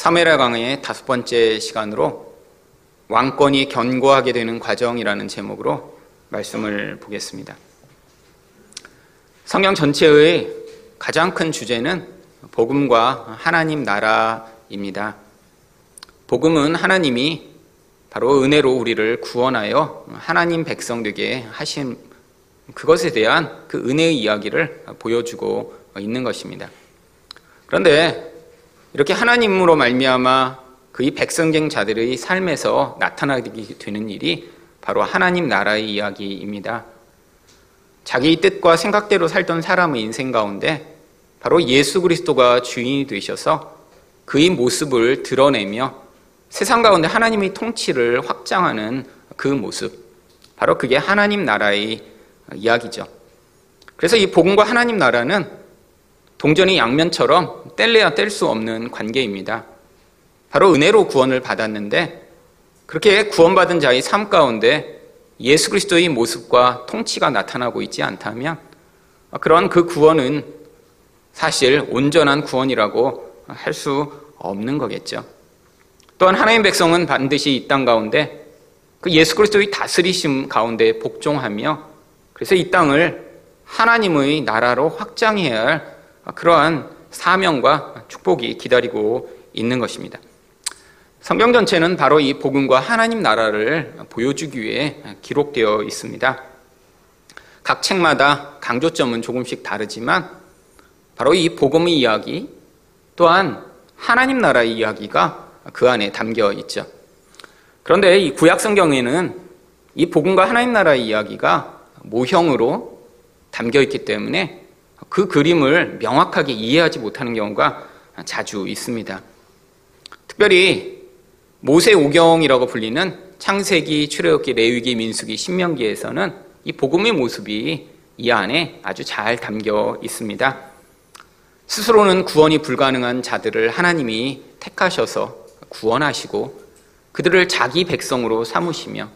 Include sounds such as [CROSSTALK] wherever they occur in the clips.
사메라 강의 다섯 번째 시간으로 왕권이 견고하게 되는 과정이라는 제목으로 말씀을 보겠습니다. 성경 전체의 가장 큰 주제는 복음과 하나님 나라입니다. 복음은 하나님이 바로 은혜로 우리를 구원하여 하나님 백성 되게 하신 그것에 대한 그 은혜의 이야기를 보여주고 있는 것입니다. 그런데 이렇게 하나님으로 말미암아 그이 백성쟁 자들의 삶에서 나타나게 되는 일이 바로 하나님 나라의 이야기입니다. 자기 뜻과 생각대로 살던 사람의 인생 가운데 바로 예수 그리스도가 주인이 되셔서 그의 모습을 드러내며 세상 가운데 하나님의 통치를 확장하는 그 모습. 바로 그게 하나님 나라의 이야기죠. 그래서 이 복음과 하나님 나라는 동전이 양면처럼 뗄래야 뗄 수 없는 관계입니다. 바로 은혜로 구원을 받았는데 그렇게 구원받은 자의 삶 가운데 예수 그리스도의 모습과 통치가 나타나고 있지 않다면 그런 그 구원은 사실 온전한 구원이라고 할 수 없는 거겠죠. 또한 하나님 백성은 반드시 이 땅 가운데 그 예수 그리스도의 다스리심 가운데 복종하며 그래서 이 땅을 하나님의 나라로 확장해야 할 그러한 사명과 축복이 기다리고 있는 것입니다. 성경 전체는 바로 이 복음과 하나님 나라를 보여주기 위해 기록되어 있습니다. 각 책마다 강조점은 조금씩 다르지만 바로 이 복음의 이야기 또한 하나님 나라의 이야기가 그 안에 담겨 있죠. 그런데 이 구약 성경에는 이 복음과 하나님 나라의 이야기가 모형으로 담겨 있기 때문에 그 그림을 명확하게 이해하지 못하는 경우가 자주 있습니다. 특별히 모세 오경이라고 불리는 창세기, 출애굽기, 레위기, 민수기, 신명기에서는 이 복음의 모습이 이 안에 아주 잘 담겨 있습니다. 스스로는 구원이 불가능한 자들을 하나님이 택하셔서 구원하시고 그들을 자기 백성으로 삼으시며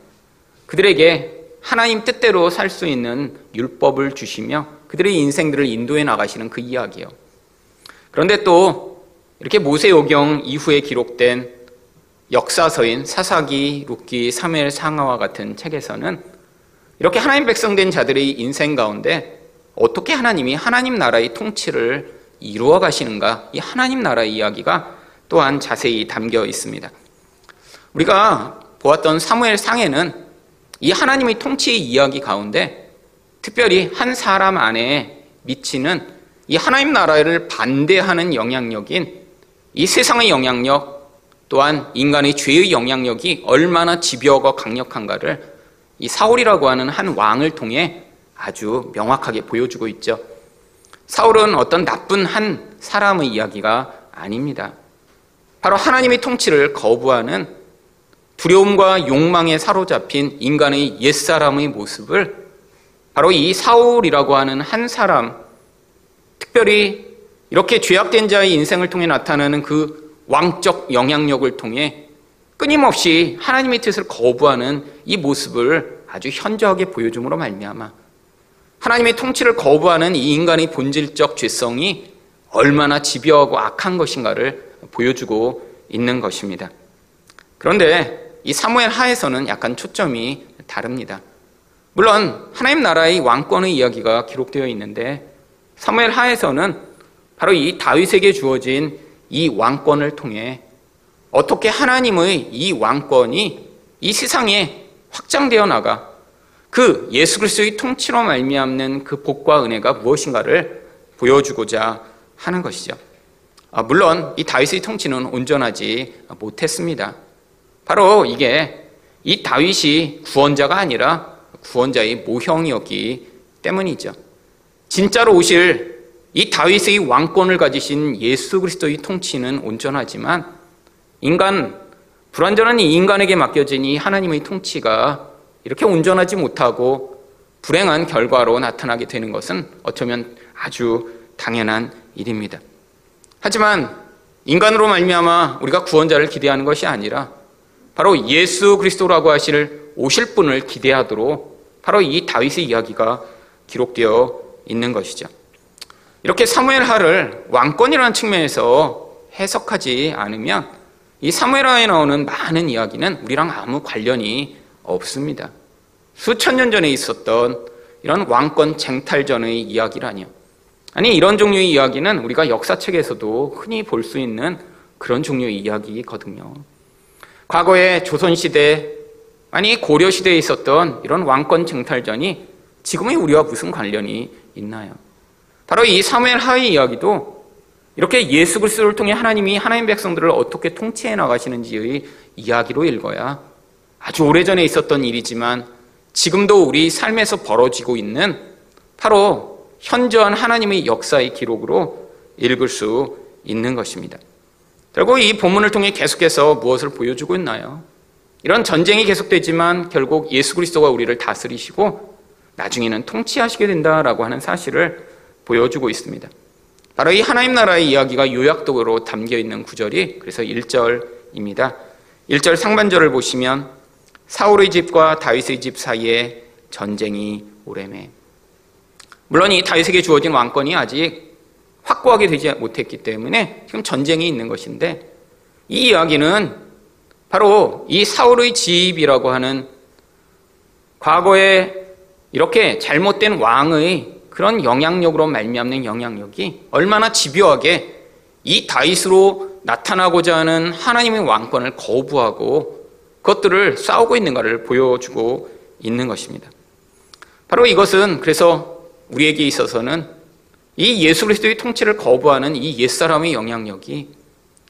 그들에게 하나님 뜻대로 살 수 있는 율법을 주시며 그들의 인생들을 인도해 나가시는 그 이야기요. 그런데 또 이렇게 모세오경 이후에 기록된 역사서인 사사기, 룻기, 사무엘 상하와 같은 책에서는 이렇게 하나님 백성된 자들의 인생 가운데 어떻게 하나님이 하나님 나라의 통치를 이루어 가시는가 이 하나님 나라의 이야기가 또한 자세히 담겨 있습니다. 우리가 보았던 사무엘 상에는 이 하나님의 통치의 이야기 가운데 특별히 한 사람 안에 미치는 이 하나님 나라를 반대하는 영향력인 이 세상의 영향력 또한 인간의 죄의 영향력이 얼마나 집요하고 강력한가를 이 사울이라고 하는 한 왕을 통해 아주 명확하게 보여주고 있죠. 사울은 어떤 나쁜 한 사람의 이야기가 아닙니다. 바로 하나님의 통치를 거부하는 두려움과 욕망에 사로잡힌 인간의 옛사람의 모습을 바로 이 사울이라고 하는 한 사람, 특별히 이렇게 죄악된 자의 인생을 통해 나타나는 그 왕적 영향력을 통해 끊임없이 하나님의 뜻을 거부하는 이 모습을 아주 현저하게 보여줌으로 말미암아 하나님의 통치를 거부하는 이 인간의 본질적 죄성이 얼마나 집요하고 악한 것인가를 보여주고 있는 것입니다. 그런데 이 사무엘 하에서는 약간 초점이 다릅니다. 물론 하나님 나라의 왕권의 이야기가 기록되어 있는데 사무엘 하에서는 바로 이 다윗에게 주어진 이 왕권을 통해 어떻게 하나님의 이 왕권이 이 세상에 확장되어 나가 그 예수 그리스도의 통치로 말미암는 그 복과 은혜가 무엇인가를 보여주고자 하는 것이죠. 아, 물론 이 다윗의 통치는 온전하지 못했습니다. 바로 이게 이 다윗이 구원자가 아니라 구원자의 모형이었기 때문이죠. 진짜로 오실 이 다윗의 왕권을 가지신 예수 그리스도의 통치는 온전하지만 인간 불완전한 이 인간에게 맡겨진 이 하나님의 통치가 이렇게 온전하지 못하고 불행한 결과로 나타나게 되는 것은 어쩌면 아주 당연한 일입니다. 하지만 인간으로 말미암아 우리가 구원자를 기대하는 것이 아니라 바로 예수 그리스도라고 하실 오실 분을 기대하도록 바로 이 다윗의 이야기가 기록되어 있는 것이죠. 이렇게 사무엘 하를 왕권이라는 측면에서 해석하지 않으면 이 사무엘하에 나오는 많은 이야기는 우리랑 아무 관련이 없습니다. 수천 년 전에 있었던 이런 왕권 쟁탈전의 이야기라니요. 아니 이런 종류의 이야기는 우리가 역사책에서도 흔히 볼 수 있는 그런 종류의 이야기거든요. 과거에 조선시대 아니 고려 시대에 있었던 이런 왕권 쟁탈전이 지금의 우리와 무슨 관련이 있나요? 바로 이 사무엘 하의 이야기도 이렇게 예수 그리스도를 통해 하나님이 하나님 백성들을 어떻게 통치해 나가시는지의 이야기로 읽어야 아주 오래전에 있었던 일이지만 지금도 우리 삶에서 벌어지고 있는 바로 현저한 하나님의 역사의 기록으로 읽을 수 있는 것입니다. 결국 이 본문을 통해 계속해서 무엇을 보여주고 있나요? 이런 전쟁이 계속되지만 결국 예수 그리스도가 우리를 다스리시고 나중에는 통치하시게 된다라고 하는 사실을 보여주고 있습니다. 바로 이 하나님 나라의 이야기가 요약적으로 담겨 있는 구절이 그래서 1절입니다. 1절 상반절을 보시면 사울의 집과 다윗의 집 사이에 전쟁이 오래매. 물론 이 다윗에게 주어진 왕권이 아직 확고하게 되지 못했기 때문에 지금 전쟁이 있는 것인데 이 이야기는 바로 이 사울의 집이라고 하는 과거에 이렇게 잘못된 왕의 그런 영향력으로 말미암는 영향력이 얼마나 집요하게 이 다윗으로 나타나고자 하는 하나님의 왕권을 거부하고 그것들을 싸우고 있는가를 보여주고 있는 것입니다. 바로 이것은 그래서 우리에게 있어서는 이 예수 그리스도의 통치를 거부하는 이 옛사람의 영향력이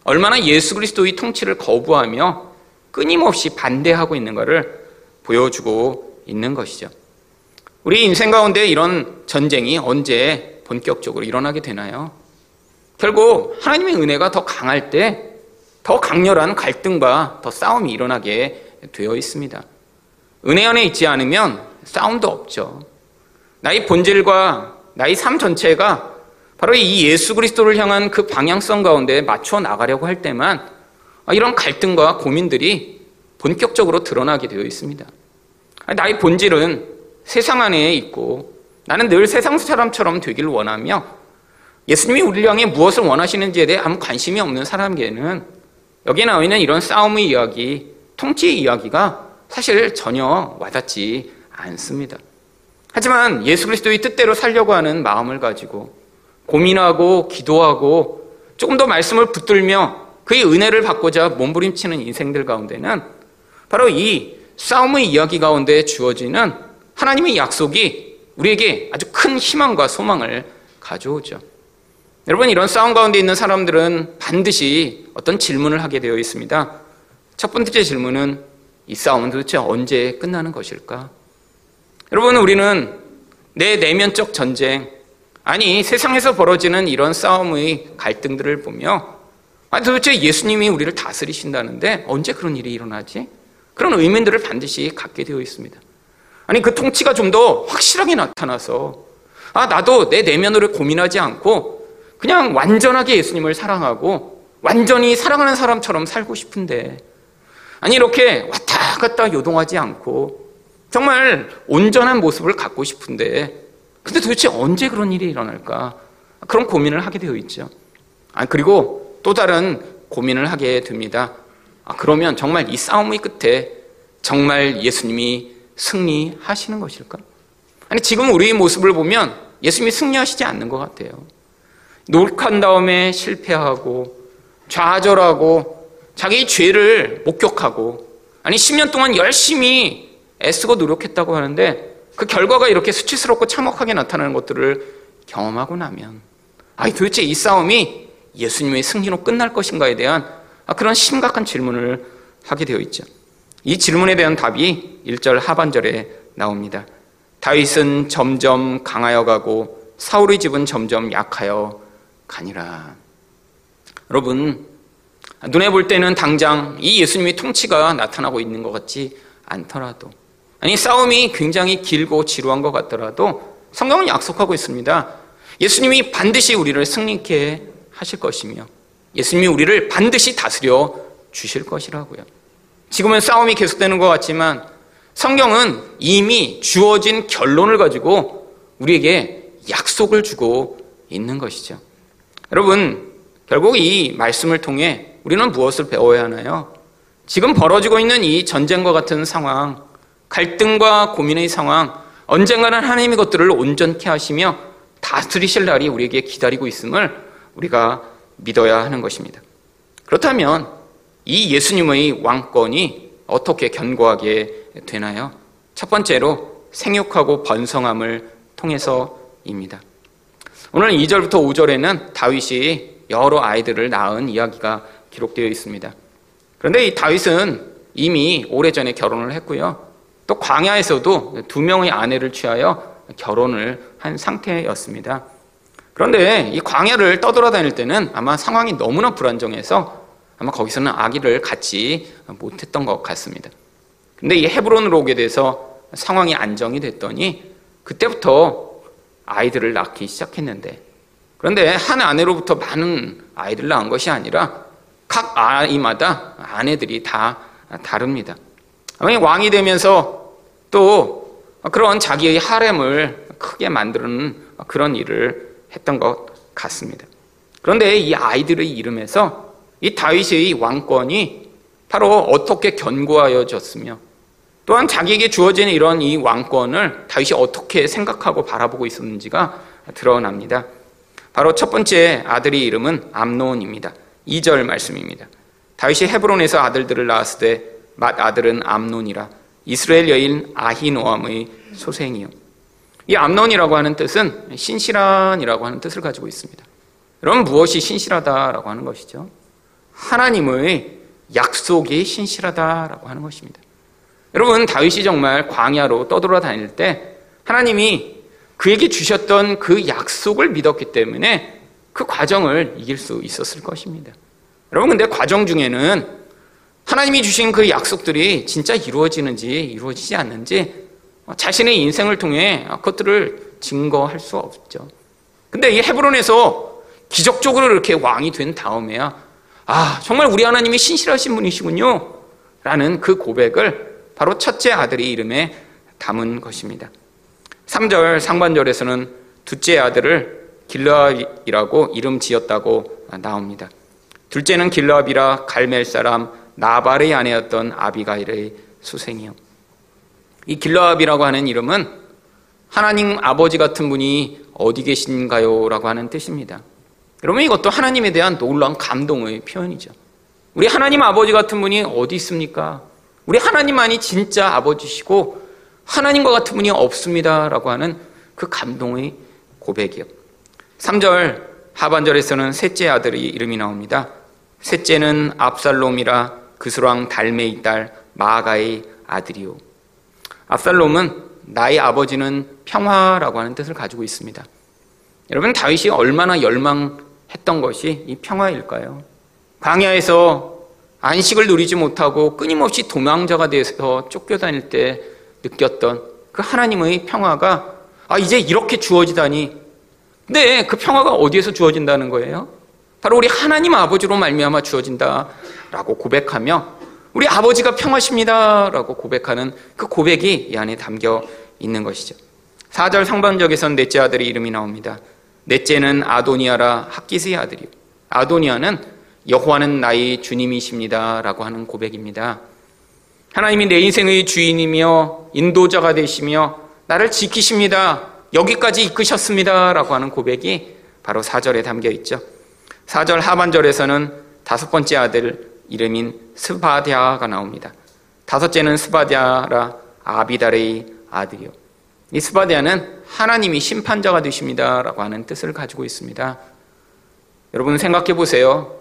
얼마나 예수 그리스도의 통치를 거부하며 끊임없이 반대하고 있는 것을 보여주고 있는 것이죠. 우리 인생 가운데 이런 전쟁이 언제 본격적으로 일어나게 되나요? 결국 하나님의 은혜가 더 강할 때 더 강렬한 갈등과 더 싸움이 일어나게 되어 있습니다. 은혜 안에 있지 않으면 싸움도 없죠. 나의 본질과 나의 삶 전체가 바로 이 예수 그리스도를 향한 그 방향성 가운데 맞춰 나가려고 할 때만 이런 갈등과 고민들이 본격적으로 드러나게 되어 있습니다. 나의 본질은 세상 안에 있고 나는 늘 세상 사람처럼 되기를 원하며 예수님이 우리를 향해 무엇을 원하시는지에 대해 아무 관심이 없는 사람에게는 여기에 나와 있는 이런 싸움의 이야기, 통치의 이야기가 사실 전혀 와닿지 않습니다. 하지만 예수 그리스도의 뜻대로 살려고 하는 마음을 가지고 고민하고 기도하고 조금 더 말씀을 붙들며 그의 은혜를 받고자 몸부림치는 인생들 가운데는 바로 이 싸움의 이야기 가운데 주어지는 하나님의 약속이 우리에게 아주 큰 희망과 소망을 가져오죠. 여러분, 이런 싸움 가운데 있는 사람들은 반드시 어떤 질문을 하게 되어 있습니다. 첫 번째 질문은 이 싸움은 도대체 언제 끝나는 것일까? 여러분, 우리는 내 내면적 전쟁, 아니, 세상에서 벌어지는 이런 싸움의 갈등들을 보며, 아, 도대체 예수님이 우리를 다스리신다는데 언제 그런 일이 일어나지? 그런 의문들을 반드시 갖게 되어 있습니다. 아니, 그 통치가 좀 더 확실하게 나타나서, 아, 나도 내 내면으로 고민하지 않고, 그냥 완전하게 예수님을 사랑하고, 완전히 사랑하는 사람처럼 살고 싶은데, 아니, 이렇게 왔다 갔다 요동하지 않고, 정말 온전한 모습을 갖고 싶은데, 근데 도대체 언제 그런 일이 일어날까? 그런 고민을 하게 되어 있죠. 아, 그리고 또 다른 고민을 하게 됩니다. 아, 그러면 정말 이 싸움의 끝에 정말 예수님이 승리하시는 것일까? 아니, 지금 우리의 모습을 보면 예수님이 승리하시지 않는 것 같아요. 노력한 다음에 실패하고 좌절하고 자기 죄를 목격하고 아니 10년 동안 열심히 애쓰고 노력했다고 하는데 그 결과가 이렇게 수치스럽고 참혹하게 나타나는 것들을 경험하고 나면 아니 도대체 이 싸움이 예수님의 승리로 끝날 것인가에 대한 그런 심각한 질문을 하게 되어 있죠. 이 질문에 대한 답이 1절 하반절에 나옵니다. 다윗은 점점 강하여 가고 사울의 집은 점점 약하여 가니라. 여러분, 눈에 볼 때는 당장 이 예수님의 통치가 나타나고 있는 것 같지 않더라도, 아니, 싸움이 굉장히 길고 지루한 것 같더라도 성경은 약속하고 있습니다. 예수님이 반드시 우리를 승리케 하실 것이며, 예수님이 우리를 반드시 다스려 주실 것이라고요. 지금은 싸움이 계속되는 것 같지만 성경은 이미 주어진 결론을 가지고 우리에게 약속을 주고 있는 것이죠. 여러분, 결국 이 말씀을 통해 우리는 무엇을 배워야 하나요? 지금 벌어지고 있는 이 전쟁과 같은 상황, 갈등과 고민의 상황, 언젠가는 하나님의 것들을 온전케 하시며 다스리실 날이 우리에게 기다리고 있음을 우리가 믿어야 하는 것입니다. 그렇다면 이 예수님의 왕권이 어떻게 견고하게 되나요? 첫 번째로 생육하고 번성함을 통해서입니다. 오늘 2절부터 5절에는 다윗이 여러 아이들을 낳은 이야기가 기록되어 있습니다. 그런데 이 다윗은 이미 오래전에 결혼을 했고요. 또 광야에서도 두 명의 아내를 취하여 결혼을 한 상태였습니다. 그런데 이 광야를 떠돌아다닐 때는 아마 상황이 너무나 불안정해서 아마 거기서는 아기를 갖지 못했던 것 같습니다. 근데 이 헤브론으로 오게 돼서 상황이 안정이 됐더니 그때부터 아이들을 낳기 시작했는데 그런데 한 아내로부터 많은 아이들을 낳은 것이 아니라 각 아이마다 아내들이 다 다릅니다. 왕이 되면서 또 그런 자기의 하렘을 크게 만드는 그런 일을 했던 것 같습니다. 그런데 이 아이들의 이름에서 이 다윗의 왕권이 바로 어떻게 견고하여졌으며 또한 자기에게 주어진 이런 이 왕권을 다윗이 어떻게 생각하고 바라보고 있었는지가 드러납니다. 바로 첫 번째 아들의 이름은 암논입니다. 2절 말씀입니다. 다윗이 헤브론에서 아들들을 낳았을 때 맏 아들은 암논이라 이스라엘 여인 아히노암의 소생이요. 이 암논이라고 하는 뜻은 신실한이라고 하는 뜻을 가지고 있습니다. 여러분 무엇이 신실하다라고 하는 것이죠? 하나님의 약속이 신실하다라고 하는 것입니다. 여러분 다윗이 정말 광야로 떠돌아 다닐 때 하나님이 그에게 주셨던 그 약속을 믿었기 때문에 그 과정을 이길 수 있었을 것입니다. 여러분 근데 과정 중에는 하나님이 주신 그 약속들이 진짜 이루어지는지 이루어지지 않는지 자신의 인생을 통해 그것들을 증거할 수 없죠. 근데 이 헤브론에서 기적적으로 이렇게 왕이 된 다음에야 아 정말 우리 하나님이 신실하신 분이시군요 라는 그 고백을 바로 첫째 아들의 이름에 담은 것입니다. 3절 상반절에서는 둘째 아들을 길라압이라고 이름 지었다고 나옵니다. 둘째는 길라압이라 갈멜 사람 나발의 아내였던 아비가일의 수생이요. 이 길라압이라고 하는 이름은 하나님 아버지 같은 분이 어디 계신가요? 라고 하는 뜻입니다. 여러분 이것도 하나님에 대한 놀라운 감동의 표현이죠. 우리 하나님 아버지 같은 분이 어디 있습니까? 우리 하나님만이 진짜 아버지시고 하나님과 같은 분이 없습니다 라고 하는 그 감동의 고백이요. 3절 하반절에서는 셋째 아들의 이름이 나옵니다. 셋째는 압살롬이라 그수랑 달메이 딸 마가의 아들이요. 압살롬은 나의 아버지는 평화라고 하는 뜻을 가지고 있습니다. 여러분 다윗이 얼마나 열망했던 것이 이 평화일까요? 광야에서 안식을 누리지 못하고 끊임없이 도망자가 돼서 쫓겨다닐 때 느꼈던 그 하나님의 평화가 아 이제 이렇게 주어지다니. 근데 그 평화가 어디에서 주어진다는 거예요? 바로 우리 하나님 아버지로 말미암아 주어진다라고 고백하며 우리 아버지가 평화십니다라고 고백하는 그 고백이 이 안에 담겨 있는 것이죠. 4절 상반적에선 넷째 아들의 이름이 나옵니다. 넷째는 아도니아라 학기스의 아들이요. 아도니아는 여호와는 나의 주님이십니다라고 하는 고백입니다. 하나님이 내 인생의 주인이며 인도자가 되시며 나를 지키십니다. 여기까지 이끄셨습니다라고 하는 고백이 바로 4절에 담겨 있죠. 4절 하반절에서는 다섯 번째 아들 이름인 스바디아가 나옵니다. 다섯째는 스바디아라 아비달의 아들이요. 이 스바디아는 하나님이 심판자가 되십니다라고 하는 뜻을 가지고 있습니다. 여러분 생각해 보세요.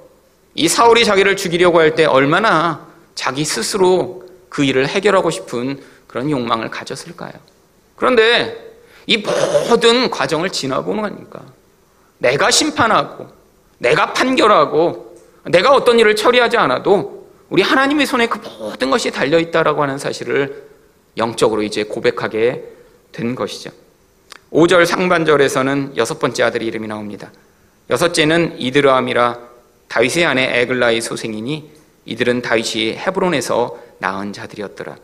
이 사울이 자기를 죽이려고 할 때 얼마나 자기 스스로 그 일을 해결하고 싶은 그런 욕망을 가졌을까요? 그런데 이 모든 과정을 지나보는 거니까 내가 심판하고 내가 판결하고 내가 어떤 일을 처리하지 않아도 우리 하나님의 손에 그 모든 것이 달려 있다라고 하는 사실을 영적으로 이제 고백하게 된 것이죠. 5절 상반절에서는 여섯 번째 아들의 이름이 나옵니다. 여섯째는 이드르암이라 다윗의 아내 에글라의 소생이니 이들은 다윗이 헤브론에서 낳은 자들이었더라.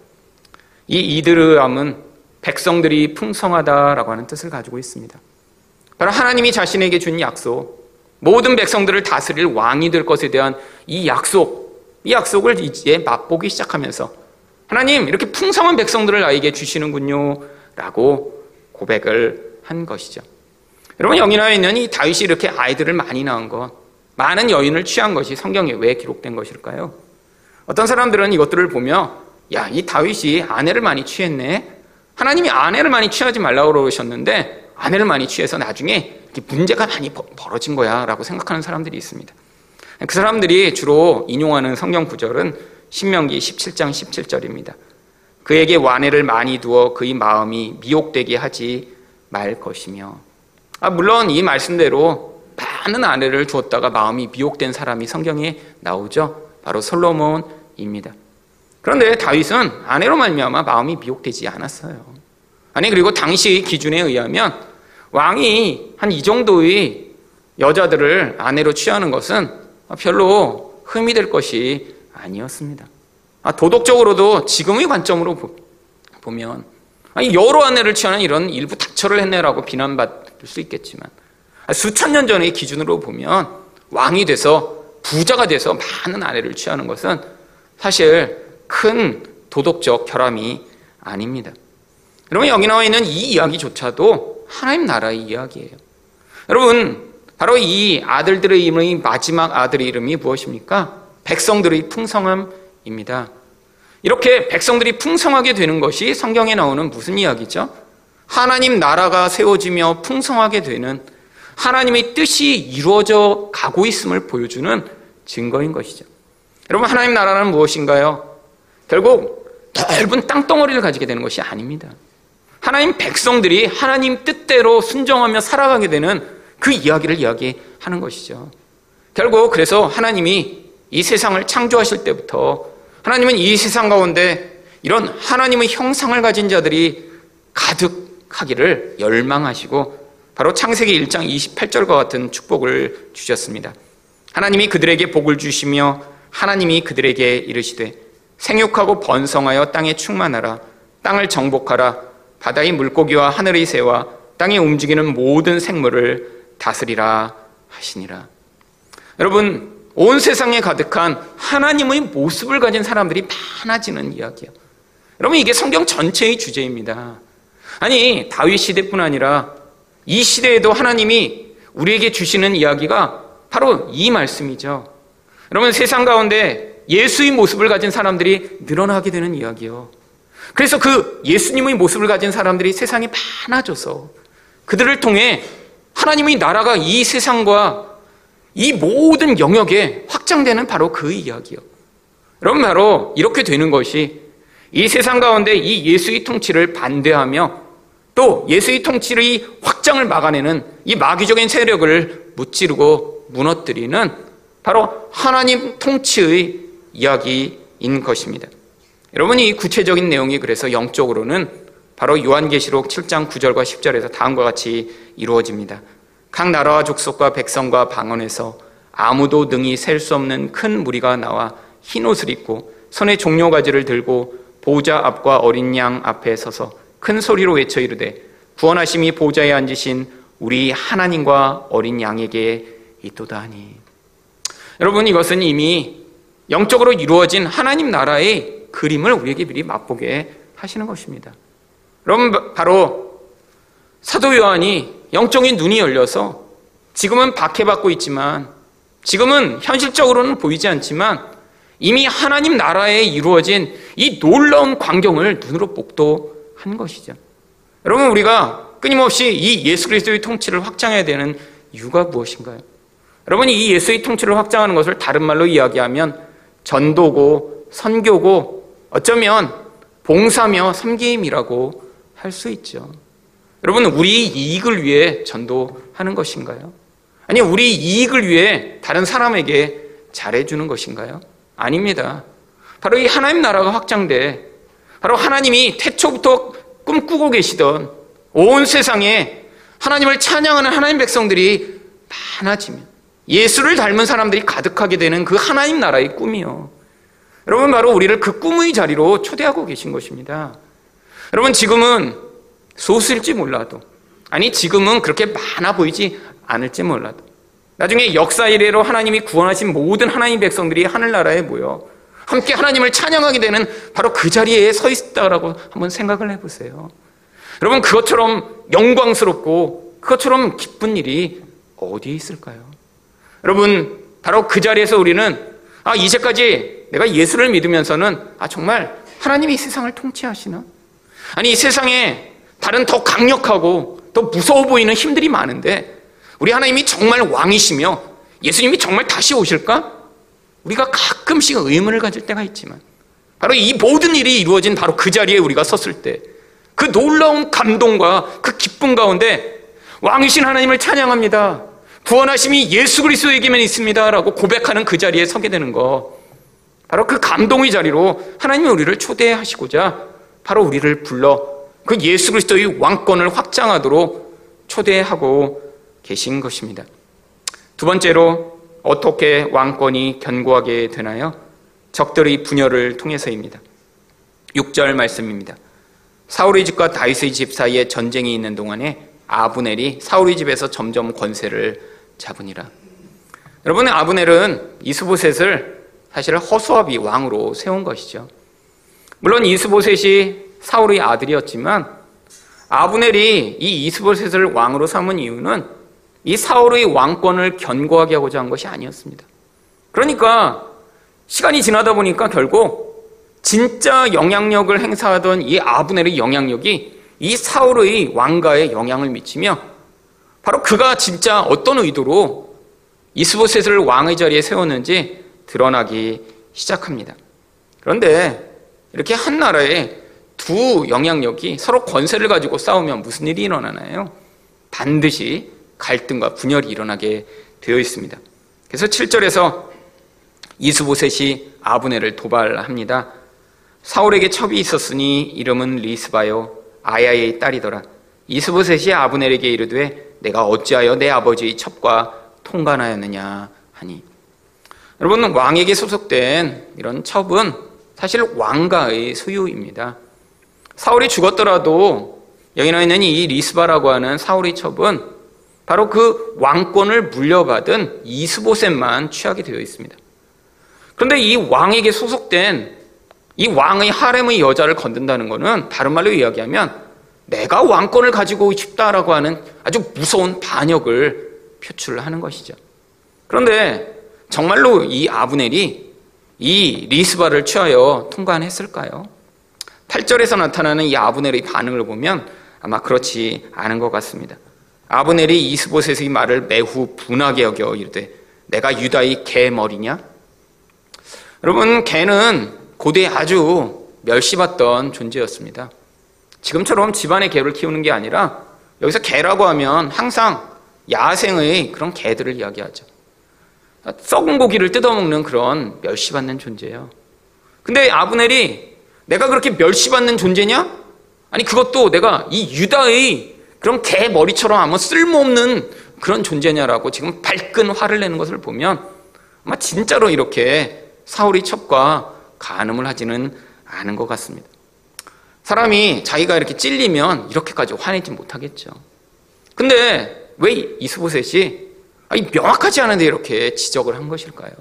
이 이드르암은 백성들이 풍성하다라고 하는 뜻을 가지고 있습니다. 바로 하나님이 자신에게 준 약속, 모든 백성들을 다스릴 왕이 될 것에 대한 이 약속, 이 약속을 이제 맛보기 시작하면서 하나님 이렇게 풍성한 백성들을 나에게 주시는군요 라고 고백을 한 것이죠. 여러분 나와 있는 이 다윗이 이렇게 아이들을 많이 낳은 것, 많은 여인을 취한 것이 성경에 왜 기록된 것일까요? 어떤 사람들은 이것들을 보며 야, 이 다윗이 아내를 많이 취했네. 하나님이 아내를 많이 취하지 말라고 그러셨는데 아내를 많이 취해서 나중에 문제가 많이 벌어진 거야 라고 생각하는 사람들이 있습니다. 그 사람들이 주로 인용하는 성경 구절은 신명기 17장 17절입니다. 그에게 완해를 많이 두어 그의 마음이 미혹되게 하지 말 것이며 아, 물론 이 말씀대로 많은 아내를 주었다가 마음이 미혹된 사람이 성경에 나오죠. 바로 솔로몬입니다. 그런데 다윗은 아내로 말미암아 마음이 미혹되지 않았어요. 아니 그리고 당시 기준에 의하면 왕이 한 이 정도의 여자들을 아내로 취하는 것은 별로 흠이 될 것이 아니었습니다. 아, 도덕적으로도 지금의 관점으로 보면 아니, 여러 아내를 취하는 이런 일부 닥쳐를 했네라고 비난받을 수 있겠지만 아, 수천 년 전의 기준으로 보면 왕이 돼서 부자가 돼서 많은 아내를 취하는 것은 사실 큰 도덕적 결함이 아닙니다. 여러분 여기 나와 있는 이 이야기조차도 하나님 나라의 이야기예요. 여러분 바로 이 아들들의 이름의 마지막 아들의 이름이 무엇입니까? 백성들의 풍성함입니다. 이렇게 백성들이 풍성하게 되는 것이 성경에 나오는 무슨 이야기죠? 하나님 나라가 세워지며 풍성하게 되는 하나님의 뜻이 이루어져 가고 있음을 보여주는 증거인 것이죠. 여러분, 하나님 나라는 무엇인가요? 결국 넓은 땅덩어리를 가지게 되는 것이 아닙니다. 하나님 백성들이 하나님 뜻대로 순종하며 살아가게 되는 그 이야기를 이야기하는 것이죠. 결국 그래서 하나님이 이 세상을 창조하실 때부터 하나님은 이 세상 가운데 이런 하나님의 형상을 가진 자들이 가득하기를 열망하시고 바로 창세기 1장 28절과 같은 축복을 주셨습니다. 하나님이 그들에게 복을 주시며 하나님이 그들에게 이르시되 생육하고 번성하여 땅에 충만하라 땅을 정복하라 바다의 물고기와 하늘의 새와 땅에 움직이는 모든 생물을 다스리라 하시니라. 여러분 온 세상에 가득한 하나님의 모습을 가진 사람들이 많아지는 이야기예요. 여러분 이게 성경 전체의 주제입니다. 아니 다윗 시대뿐 아니라 이 시대에도 하나님이 우리에게 주시는 이야기가 바로 이 말씀이죠. 여러분 세상 가운데 예수의 모습을 가진 사람들이 늘어나게 되는 이야기요. 그래서 그 예수님의 모습을 가진 사람들이 세상에 많아져서 그들을 통해 하나님의 나라가 이 세상과 이 모든 영역에 확장되는 바로 그 이야기요. 여러분 바로 이렇게 되는 것이 이 세상 가운데 이 예수의 통치를 반대하며 또 예수의 통치의 확장을 막아내는 이 마귀적인 세력을 무찌르고 무너뜨리는 바로 하나님 통치의 이야기인 것입니다. 여러분 이 구체적인 내용이 그래서 영적으로는 바로 요한계시록 7장 9절과 10절에서 다음과 같이 이루어집니다. 각 나라와 족속과 백성과 방언에서 아무도 능히 셀 수 없는 큰 무리가 나와 흰 옷을 입고 손에 종려 가지를 들고 보좌 앞과 어린 양 앞에 서서 큰 소리로 외쳐 이르되 구원하심이 보좌에 앉으신 우리 하나님과 어린 양에게 있도다니. 여러분 이것은 이미 영적으로 이루어진 하나님 나라의 그림을 우리에게 미리 맛보게 하시는 것입니다. 여러분 바로 사도 요한이 영적인 눈이 열려서 지금은 박해받고 있지만 지금은 현실적으로는 보이지 않지만 이미 하나님 나라에 이루어진 이 놀라운 광경을 눈으로 목도한 것이죠. 여러분 우리가 끊임없이 이 예수 그리스도의 통치를 확장해야 되는 이유가 무엇인가요? 여러분이 이 예수의 통치를 확장하는 것을 다른 말로 이야기하면 전도고 선교고 어쩌면 봉사며 섬김이라고 할 수 있죠. 여러분, 우리 이익을 위해 전도하는 것인가요? 아니, 우리 이익을 위해 다른 사람에게 잘해주는 것인가요? 아닙니다. 바로 이 하나님 나라가 확장돼, 바로 하나님이 태초부터 꿈꾸고 계시던 온 세상에 하나님을 찬양하는 하나님 백성들이 많아지면 예수를 닮은 사람들이 가득하게 되는 그 하나님 나라의 꿈이요. 여러분, 바로 우리를 그 꿈의 자리로 초대하고 계신 것입니다. 여러분, 지금은 소수일지 몰라도 아니 지금은 그렇게 많아 보이지 않을지 몰라도 나중에 역사 이래로 하나님이 구원하신 모든 하나님 백성들이 하늘나라에 모여 함께 하나님을 찬양하게 되는 바로 그 자리에 서 있다라고 한번 생각을 해보세요. 여러분 그것처럼 영광스럽고 그것처럼 기쁜 일이 어디에 있을까요? 여러분 바로 그 자리에서 우리는 아 이제까지 내가 예수를 믿으면서는 아 정말 하나님이 이 세상을 통치하시나? 아니 이 세상에 다른 더 강력하고 더 무서워 보이는 힘들이 많은데 우리 하나님이 정말 왕이시며 예수님이 정말 다시 오실까? 우리가 가끔씩 의문을 가질 때가 있지만 바로 이 모든 일이 이루어진 바로 그 자리에 우리가 섰을 때 그 놀라운 감동과 그 기쁨 가운데 왕이신 하나님을 찬양합니다. 구원하심이 예수 그리스도에게만 있습니다라고 고백하는 그 자리에 서게 되는 거. 바로 그 감동의 자리로 하나님이 우리를 초대하시고자 바로 우리를 불러 그 예수 그리스도의 왕권을 확장하도록 초대하고 계신 것입니다. 두 번째로 어떻게 왕권이 견고하게 되나요? 적들의 분열을 통해서입니다. 6절 말씀입니다. 사울의 집과 다윗의 집 사이에 전쟁이 있는 동안에 아브넬이 사울의 집에서 점점 권세를 잡으니라. 여러분 아브넬은 이스보셋을 사실 허수아비 왕으로 세운 것이죠. 물론 이스보셋이 사울의 아들이었지만 아브넬이 이 이스보셋을 왕으로 삼은 이유는 이 사울의 왕권을 견고하게 하고자 한 것이 아니었습니다. 그러니까 시간이 지나다 보니까 결국 진짜 영향력을 행사하던 이 아브넬의 영향력이 이 사울의 왕가에 영향을 미치며 바로 그가 진짜 어떤 의도로 이스보셋을 왕의 자리에 세웠는지 드러나기 시작합니다. 그런데 이렇게 한 나라에 두 영향력이 서로 권세를 가지고 싸우면 무슨 일이 일어나나요? 반드시 갈등과 분열이 일어나게 되어 있습니다. 그래서 7절에서 이스보셋이 아브넬을 도발합니다. 사울에게 첩이 있었으니 이름은 리스바요 아야의 딸이더라. 이스보셋이 아브넬에게 이르되 내가 어찌하여 내 아버지의 첩과 통관하였느냐 하니 여러분 왕에게 소속된 이런 첩은 사실 왕가의 소유입니다. 사울이 죽었더라도 여기 나와 있는 이 리스바라고 하는 사울의 첩은 바로 그 왕권을 물려받은 이스보셋만 취하게 되어 있습니다. 그런데 이 왕에게 소속된 이 왕의 하렘의 여자를 건든다는 것은 다른 말로 이야기하면 내가 왕권을 가지고 싶다라고 하는 아주 무서운 반역을 표출하는 것이죠. 그런데 정말로 이 아브넬이 이 리스바를 취하여 통관했을까요? 8절에서 나타나는 이 아브넬의 반응을 보면 아마 그렇지 않은 것 같습니다. 아브넬이 이스보셋의 말을 매우 분하게 여겨 이르되 내가 유다의 개머리냐? 여러분 개는 고대에 아주 멸시받던 존재였습니다. 지금처럼 집안의 개를 키우는 게 아니라 여기서 개라고 하면 항상 야생의 그런 개들을 이야기하죠. 썩은 고기를 뜯어먹는 그런 멸시받는 존재예요. 근데 아브넬이 내가 그렇게 멸시받는 존재냐? 아니 그것도 내가 이 유다의 그런 개 머리처럼 아무 쓸모없는 그런 존재냐라고 지금 발끈 화를 내는 것을 보면 아마 진짜로 이렇게 사울이 첩과 간음을 하지는 않은 것 같습니다. 사람이 자기가 이렇게 찔리면 이렇게까지 화내지 못하겠죠. 근데 왜 이스보셋이 명확하지 않은데 이렇게 지적을 한 것일까요?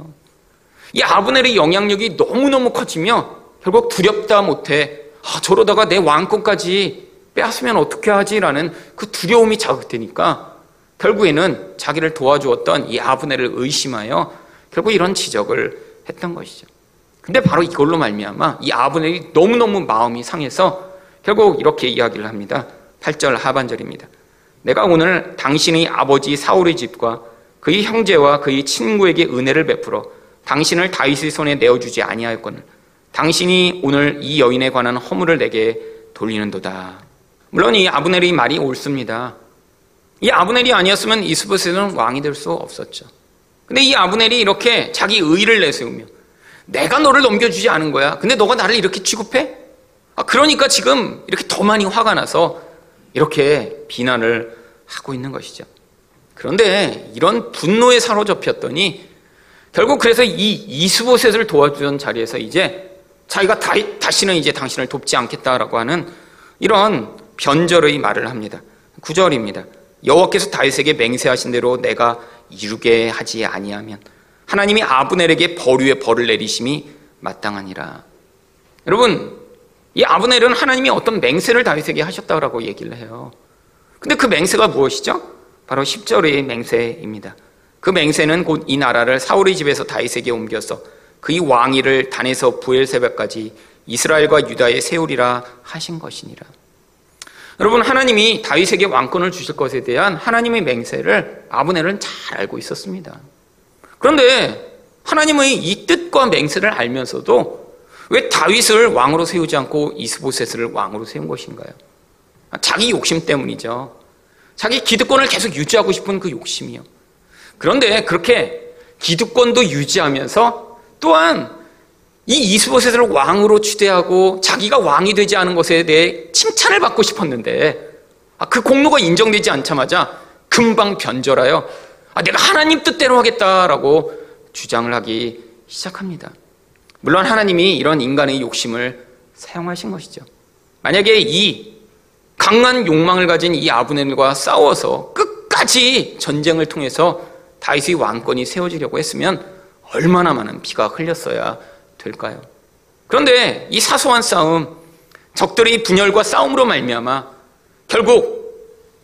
이 아브넬의 영향력이 너무너무 커지며 결국 두렵다 못해 아, 저러다가 내 왕권까지 빼앗으면 어떻게 하지라는 그 두려움이 자극되니까 결국에는 자기를 도와주었던 이 아브넬을 의심하여 결국 이런 지적을 했던 것이죠. 근데 바로 이걸로 말미암아 이 아브넬이 너무너무 마음이 상해서 결국 이렇게 이야기를 합니다. 8절 하반절입니다. 내가 오늘 당신의 아버지 사울의 집과 그의 형제와 그의 친구에게 은혜를 베풀어 당신을 다윗의 손에 내어주지 아니하였거늘 당신이 오늘 이 여인에 관한 허물을 내게 돌리는도다. 물론 이 아브넬의 말이 옳습니다. 이 아브넬이 아니었으면 이스보셋은 왕이 될 수 없었죠. 근데 이 아브넬이 이렇게 자기 의를 내세우며 내가 너를 넘겨주지 않은 거야. 근데 너가 나를 이렇게 취급해? 아, 그러니까 지금 이렇게 더 많이 화가 나서 이렇게 비난을 하고 있는 것이죠. 그런데 이런 분노에 사로잡혔더니 결국 그래서 이 이스보셋을 도와주던 자리에서 이제 자기가 다, 다시는 이제 당신을 돕지 않겠다라고 하는 이런 변절의 말을 합니다. 구절입니다 여호와께서 다윗에게 맹세하신 대로 내가 이루게 하지 아니하면 하나님이 아브넬에게 벌유의 벌을 내리심이 마땅하니라. 여러분, 이 아브넬은 하나님이 어떤 맹세를 다윗에게 하셨다고 얘기를 해요. 근데 그 맹세가 무엇이죠? 바로 10절의 맹세입니다. 그 맹세는 곧 이 나라를 사울의 집에서 다윗에게 옮겨서 그의 왕위를 단에서 부엘세바까지 이스라엘과 유다에 세우리라 하신 것이니라. 여러분 하나님이 다윗에게 왕권을 주실 것에 대한 하나님의 맹세를 아브넬은 잘 알고 있었습니다. 그런데 하나님의 이 뜻과 맹세를 알면서도 왜 다윗을 왕으로 세우지 않고 이스보셋을 왕으로 세운 것인가요? 자기 욕심 때문이죠. 자기 기득권을 계속 유지하고 싶은 그 욕심이요. 그런데 그렇게 기득권도 유지하면서 또한 이 이스보셋을 왕으로 추대하고 자기가 왕이 되지 않은 것에 대해 칭찬을 받고 싶었는데 아, 그 공로가 인정되지 않자마자 금방 변절하여 아, 내가 하나님 뜻대로 하겠다라고 주장을 하기 시작합니다. 물론 하나님이 이런 인간의 욕심을 사용하신 것이죠. 만약에 이 강한 욕망을 가진 이 아브넬과 싸워서 끝까지 전쟁을 통해서 다윗의 왕권이 세워지려고 했으면 얼마나 많은 피가 흘렸어야 될까요? 그런데 이 사소한 싸움, 적들의 분열과 싸움으로 말미암아 결국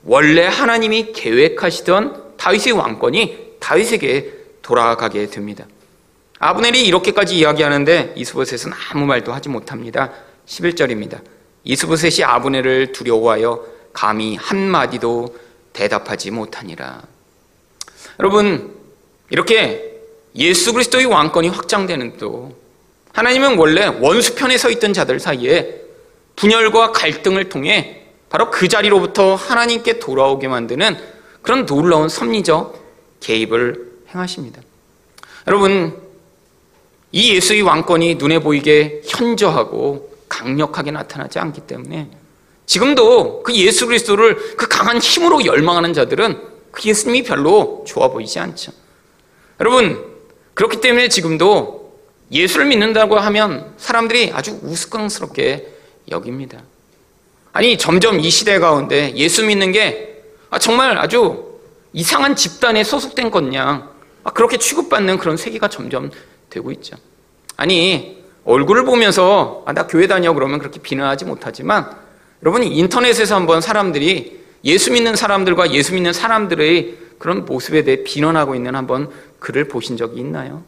원래 하나님이 계획하시던 다윗의 왕권이 다윗에게 돌아가게 됩니다. 아브넬이 이렇게까지 이야기하는데 이스보셋은 아무 말도 하지 못합니다. 11절입니다. 이스보셋이 아브넬을 두려워하여 감히 한마디도 대답하지 못하니라. 여러분, 이렇게 예수 그리스도의 왕권이 확장되는 또 하나님은 원래 원수편에 서 있던 자들 사이에 분열과 갈등을 통해 바로 그 자리로부터 하나님께 돌아오게 만드는 그런 놀라운 섭리적 개입을 행하십니다. 여러분, 이 예수의 왕권이 눈에 보이게 현저하고 강력하게 나타나지 않기 때문에 지금도 그 예수 그리스도를 그 강한 힘으로 열망하는 자들은 그 예수님이 별로 좋아 보이지 않죠. 여러분, 그렇기 때문에 지금도 예수를 믿는다고 하면 사람들이 아주 우스꽝스럽게 여깁니다. 아니, 점점 이 시대 가운데 예수 믿는 게 아, 정말 아주 이상한 집단에 소속된 것냥 아, 그렇게 취급받는 그런 세계가 점점 되고 있죠. 아니, 얼굴을 보면서 아, 나 교회 다녀 그러면 그렇게 비난하지 못하지만 여러분이 인터넷에서 한번 사람들이 예수 믿는 사람들과 예수 믿는 사람들의 그런 모습에 대해 비난하고 있는 한번 글을 보신 적이 있나요?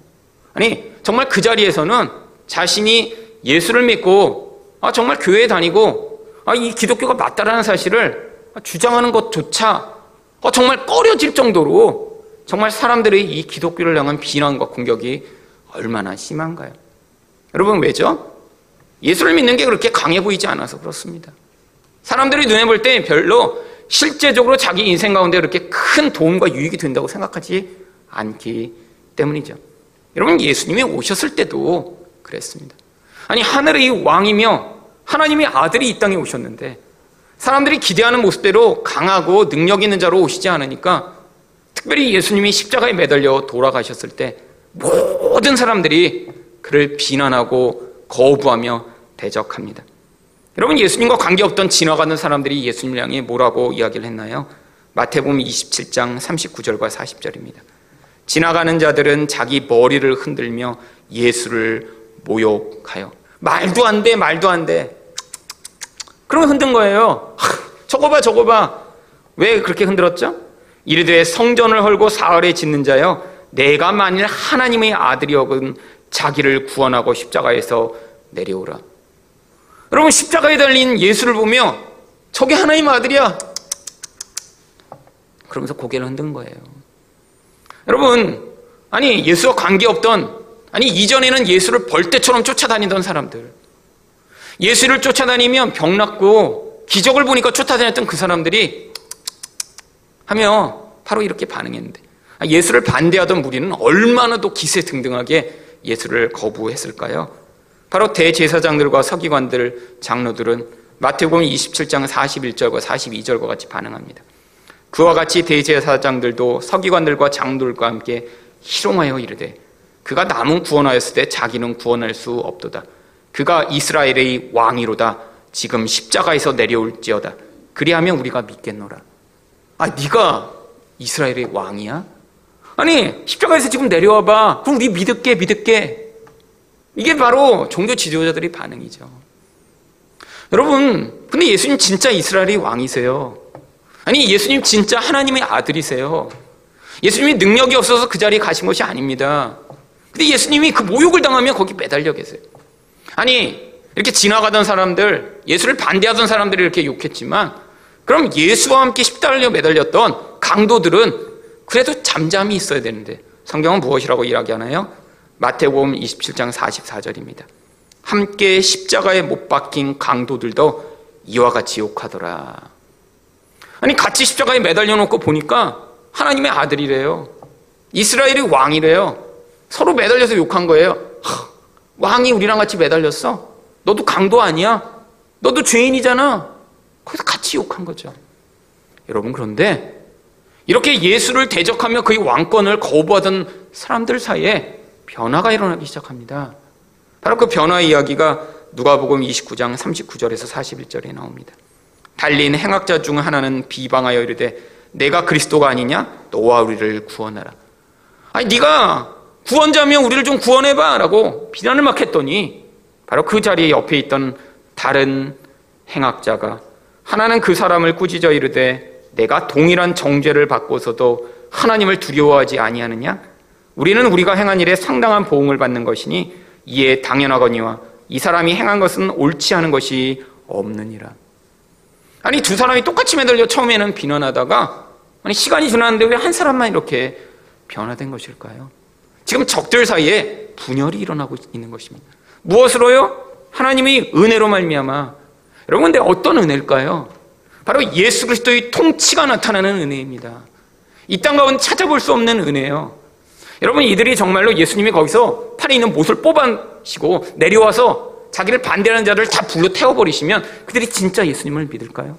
아니, 정말 그 자리에서는 자신이 예수를 믿고, 아, 정말 교회에 다니고, 아, 이 기독교가 맞다라는 사실을 주장하는 것조차 아, 정말 꺼려질 정도로 정말 사람들의 이 기독교를 향한 비난과 공격이 얼마나 심한가요? 여러분, 왜죠? 예수를 믿는 게 그렇게 강해 보이지 않아서 그렇습니다. 사람들이 눈에 볼 때 별로 실제적으로 자기 인생 가운데 그렇게 큰 도움과 유익이 된다고 생각하지 않기 때문이죠. 여러분, 예수님이 오셨을 때도 그랬습니다. 아니, 하늘의 왕이며 하나님의 아들이 이 땅에 오셨는데 사람들이 기대하는 모습대로 강하고 능력 있는 자로 오시지 않으니까 특별히 예수님이 십자가에 매달려 돌아가셨을 때 모든 사람들이 그를 비난하고 거부하며 대적합니다. 여러분 예수님과 관계없던 지나가는 사람들이 예수님을 향해 뭐라고 이야기를 했나요? 마태복음 27장 39절과 40절입니다. 지나가는 자들은 자기 머리를 흔들며 예수를 모욕하여 말도 안 돼, 말도 안 돼. 그러면 흔든 거예요. [LAUGHS] 저거 봐, 저거 봐. 왜 그렇게 흔들었죠? 이르되 성전을 헐고 사흘에 짓는 자여 내가 만일 하나님의 아들이어건 자기를 구원하고 십자가에서 내려오라. 여러분 십자가에 달린 예수를 보며 저게 하나님 아들이야. 그러면서 고개를 흔든 거예요. 여러분 아니 예수와 관계없던 아니 이전에는 예수를 벌떼처럼 쫓아다니던 사람들 예수를 쫓아다니면 병났고 기적을 보니까 쫓아다녔던 그 사람들이 하며 바로 이렇게 반응했는데 예수를 반대하던 무리는 얼마나 더 기세등등하게 예수를 거부했을까요? 바로 대제사장들과 서기관들, 장로들은 마태복음 27장 41절과 42절과 같이 반응합니다. 그와 같이 대제사장들도 서기관들과 장들과 함께 희롱하여 이르되 그가 남은 구원하였을 때 자기는 구원할 수 없도다. 그가 이스라엘의 왕이로다. 지금 십자가에서 내려올지어다. 그리하면 우리가 믿겠노라. 아, 네가 이스라엘의 왕이야? 아니, 십자가에서 지금 내려와 봐. 그럼 우리 믿을게, 믿을게. 이게 바로 종교 지도자들의 반응이죠. 여러분, 근데 예수님 진짜 이스라엘의 왕이세요. 아니, 예수님 진짜 하나님의 아들이세요. 예수님이 능력이 없어서 그 자리에 가신 것이 아닙니다. 근데 예수님이 그 모욕을 당하며 거기 매달려 계세요. 아니, 이렇게 지나가던 사람들, 예수를 반대하던 사람들이 이렇게 욕했지만, 그럼 예수와 함께 십달려 매달렸던 강도들은 그래도 잠잠히 있어야 되는데, 성경은 무엇이라고 이야기하나요? 마태복음 27장 44절입니다. 함께 십자가에 못 박힌 강도들도 이와 같이 욕하더라. 아니, 같이 십자가에 매달려 놓고 보니까 하나님의 아들이래요. 이스라엘이 왕이래요. 서로 매달려서 욕한 거예요. 하, 왕이 우리랑 같이 매달렸어? 너도 강도 아니야? 너도 죄인이잖아? 거기서 같이 욕한 거죠. 여러분, 그런데 이렇게 예수를 대적하며 그의 왕권을 거부하던 사람들 사이에 변화가 일어나기 시작합니다. 바로 그 변화 이야기가 누가복음 29장 39절에서 41절에 나옵니다. 달린 행악자 중 하나는 비방하여 이르되 내가 그리스도가 아니냐 너와 우리를 구원하라. 아니 네가 구원자면 우리를 좀 구원해봐 라고 비난을 막 했더니 바로 그 자리에 옆에 있던 다른 행악자가 하나는 그 사람을 꾸짖어 이르되 내가 동일한 정죄를 받고서도 하나님을 두려워하지 아니하느냐? 우리는 우리가 행한 일에 상당한 보응을 받는 것이니 이에 당연하거니와 이 사람이 행한 것은 옳지 않은 것이 없느니라. 아니 두 사람이 똑같이 매달려 처음에는 비난하다가 아니 시간이 지났는데 왜 한 사람만 이렇게 변화된 것일까요? 지금 적들 사이에 분열이 일어나고 있는 것입니다. 무엇으로요? 하나님의 은혜로 말미암아. 여러분 근데 어떤 은혜일까요? 바로 예수 그리스도의 통치가 나타나는 은혜입니다. 이 땅 가운데 찾아볼 수 없는 은혜예요. 여러분 이들이 정말로 예수님이 거기서 팔에 있는 못을 뽑아시고 내려와서 자기를 반대하는 자를 다 불러 태워버리시면 그들이 진짜 예수님을 믿을까요?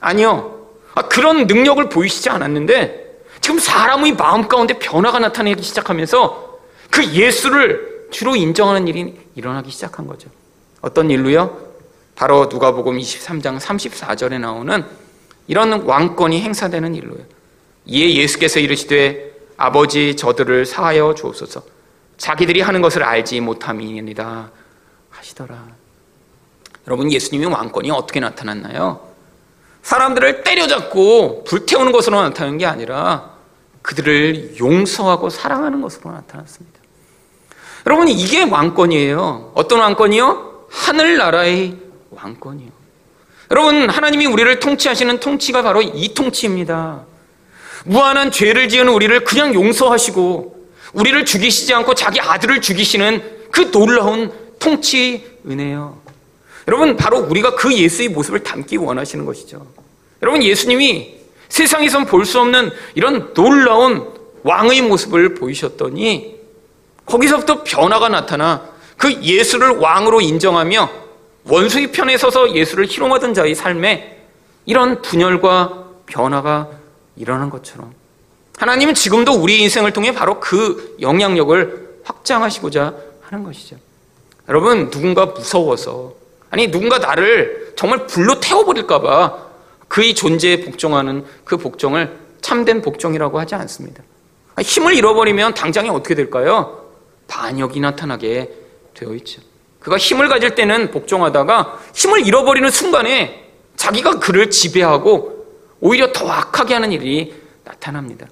아니요. 아, 그런 능력을 보이시지 않았는데 지금 사람의 마음 가운데 변화가 나타나기 시작하면서 그 예수를 주로 인정하는 일이 일어나기 시작한 거죠. 어떤 일로요? 바로 누가복음 23장 34절에 나오는 이런 왕권이 행사되는 일로요. 이에 예수께서 이르시되 아버지 저들을 사하여 주옵소서. 자기들이 하는 것을 알지 못함이니이다 하시더라. 여러분 예수님의 왕권이 어떻게 나타났나요? 사람들을 때려잡고 불태우는 것으로 나타나는 게 아니라 그들을 용서하고 사랑하는 것으로 나타났습니다. 여러분 이게 왕권이에요. 어떤 왕권이요? 하늘나라의 왕권이요. 여러분 하나님이 우리를 통치하시는 통치가 바로 이 통치입니다. 무한한 죄를 지은 우리를 그냥 용서하시고 우리를 죽이시지 않고 자기 아들을 죽이시는 그 놀라운 통치 은혜요. 여러분 바로 우리가 그 예수의 모습을 담기 원하시는 것이죠. 여러분 예수님이 세상에선 볼 수 없는 이런 놀라운 왕의 모습을 보이셨더니 거기서부터 변화가 나타나 그 예수를 왕으로 인정하며 원수의 편에 서서 예수를 희롱하던 자의 삶에 이런 분열과 변화가 일어난 것처럼 하나님은 지금도 우리 인생을 통해 바로 그 영향력을 확장하시고자 하는 것이죠. 여러분 누군가 무서워서 아니 누군가 나를 정말 불로 태워버릴까봐 그의 존재에 복종하는 그 복종을 참된 복종이라고 하지 않습니다. 힘을 잃어버리면 당장에 어떻게 될까요? 반역이 나타나게 되어 있죠. 그가 힘을 가질 때는 복종하다가 힘을 잃어버리는 순간에 자기가 그를 지배하고 오히려 더 악하게 하는 일이 나타납니다.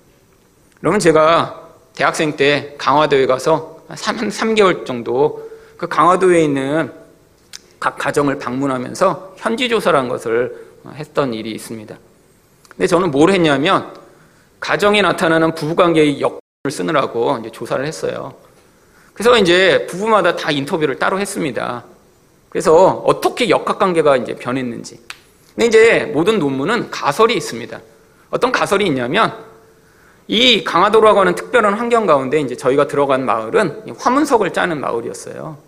그러면 제가 대학생 때 강화도에 가서 한 3개월 정도 그 강화도에 있는 각 가정을 방문하면서 현지 조사라는 것을 했던 일이 있습니다. 근데 저는 뭘 했냐면 가정에 나타나는 부부관계의 역을 쓰느라고 이제 조사를 했어요. 그래서 이제 부부마다 다 인터뷰를 따로 했습니다. 그래서 어떻게 역학관계가 이제 변했는지. 근데 이제 모든 논문은 가설이 있습니다. 어떤 가설이 있냐면 이 강화도라고 하는 특별한 환경 가운데 이제 저희가 들어간 마을은 화문석을 짜는 마을이었어요.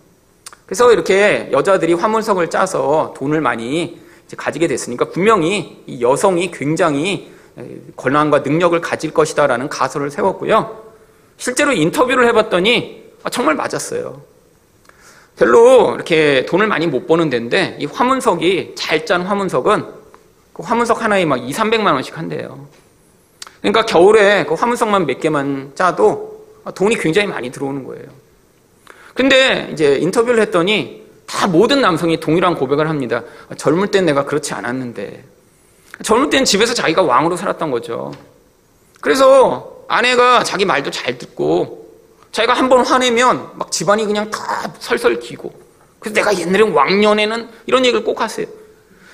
그래서 이렇게 여자들이 화문석을 짜서 돈을 많이 가지게 됐으니까 분명히 이 여성이 굉장히 권한과 능력을 가질 것이다라는 가설을 세웠고요. 실제로 인터뷰를 해봤더니 아, 정말 맞았어요. 별로 이렇게 돈을 많이 못 버는 데인데 이 화문석이 잘 짠 화문석은 그 화문석 하나에 막 2, 300만 원씩 한대요. 그러니까 겨울에 그 화문석만 몇 개만 짜도 돈이 굉장히 많이 들어오는 거예요. 근데 이제 인터뷰를 했더니 다 모든 남성이 동일한 고백을 합니다. 젊을 땐 내가 그렇지 않았는데. 젊을 땐 집에서 자기가 왕으로 살았던 거죠. 그래서 아내가 자기 말도 잘 듣고 자기가 한 번 화내면 막 집안이 그냥 다 설설 기고 그래서 내가 옛날에 왕년에는 이런 얘기를 꼭 하세요.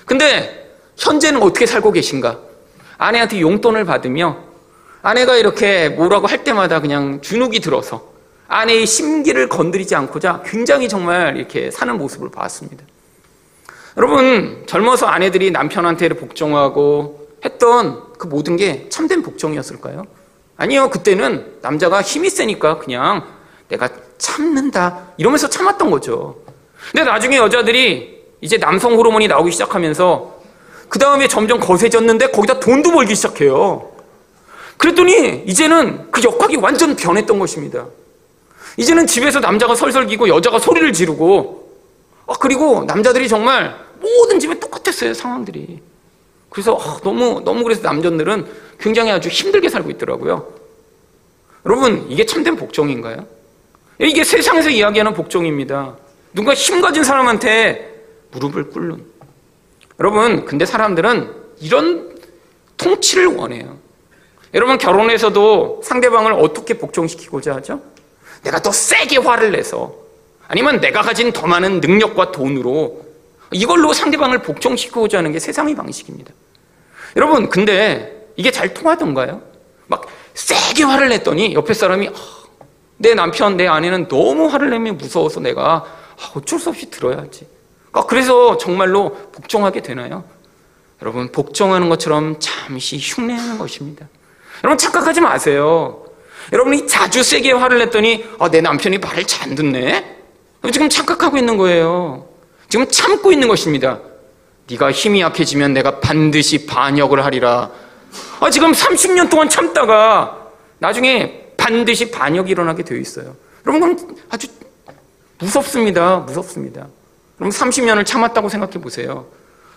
근데 현재는 어떻게 살고 계신가? 아내한테 용돈을 받으며 아내가 이렇게 뭐라고 할 때마다 그냥 주눅이 들어서 아내의 심기를 건드리지 않고자 굉장히 정말 이렇게 사는 모습을 봤습니다. 여러분, 젊어서 아내들이 남편한테 복종하고 했던 그 모든 게 참된 복종이었을까요? 아니요, 그때는 남자가 힘이 세니까 그냥 내가 참는다. 이러면서 참았던 거죠. 근데 나중에 여자들이 이제 남성 호르몬이 나오기 시작하면서 그 다음에 점점 거세졌는데 거기다 돈도 벌기 시작해요. 그랬더니 이제는 그 역학이 완전 변했던 것입니다. 이제는 집에서 남자가 설설기고 여자가 소리를 지르고 아, 그리고 남자들이 정말 모든 집에 똑같았어요 상황들이. 그래서 아, 너무 너무 그래서 남자들은 굉장히 아주 힘들게 살고 있더라고요. 여러분 이게 참된 복종인가요? 이게 세상에서 이야기하는 복종입니다. 누가 힘 가진 사람한테 무릎을 꿇는. 여러분 근데 사람들은 이런 통치를 원해요. 여러분 결혼에서도 상대방을 어떻게 복종시키고자 하죠? 내가 더 세게 화를 내서 아니면 내가 가진 더 많은 능력과 돈으로 이걸로 상대방을 복종시키고자 하는 게 세상의 방식입니다. 여러분, 근데 이게 잘 통하던가요? 막 세게 화를 냈더니 옆에 사람이 아, 내 남편, 내 아내는 너무 화를 내면 무서워서 내가 아, 어쩔 수 없이 들어야지. 아, 그래서 정말로 복종하게 되나요? 여러분, 복종하는 것처럼 잠시 흉내내는 것입니다. 여러분, 착각하지 마세요. 여러분이 자주 세게 화를 냈더니 아, 내 남편이 말을 잘 듣네. 지금 착각하고 있는 거예요. 지금 참고 있는 것입니다. 네가 힘이 약해지면 내가 반드시 반역을 하리라. 아, 지금 30년 동안 참다가 나중에 반드시 반역이 일어나게 되어 있어요. 여러분 그럼 아주 무섭습니다. 무섭습니다. 그럼 30년을 참았다고 생각해 보세요.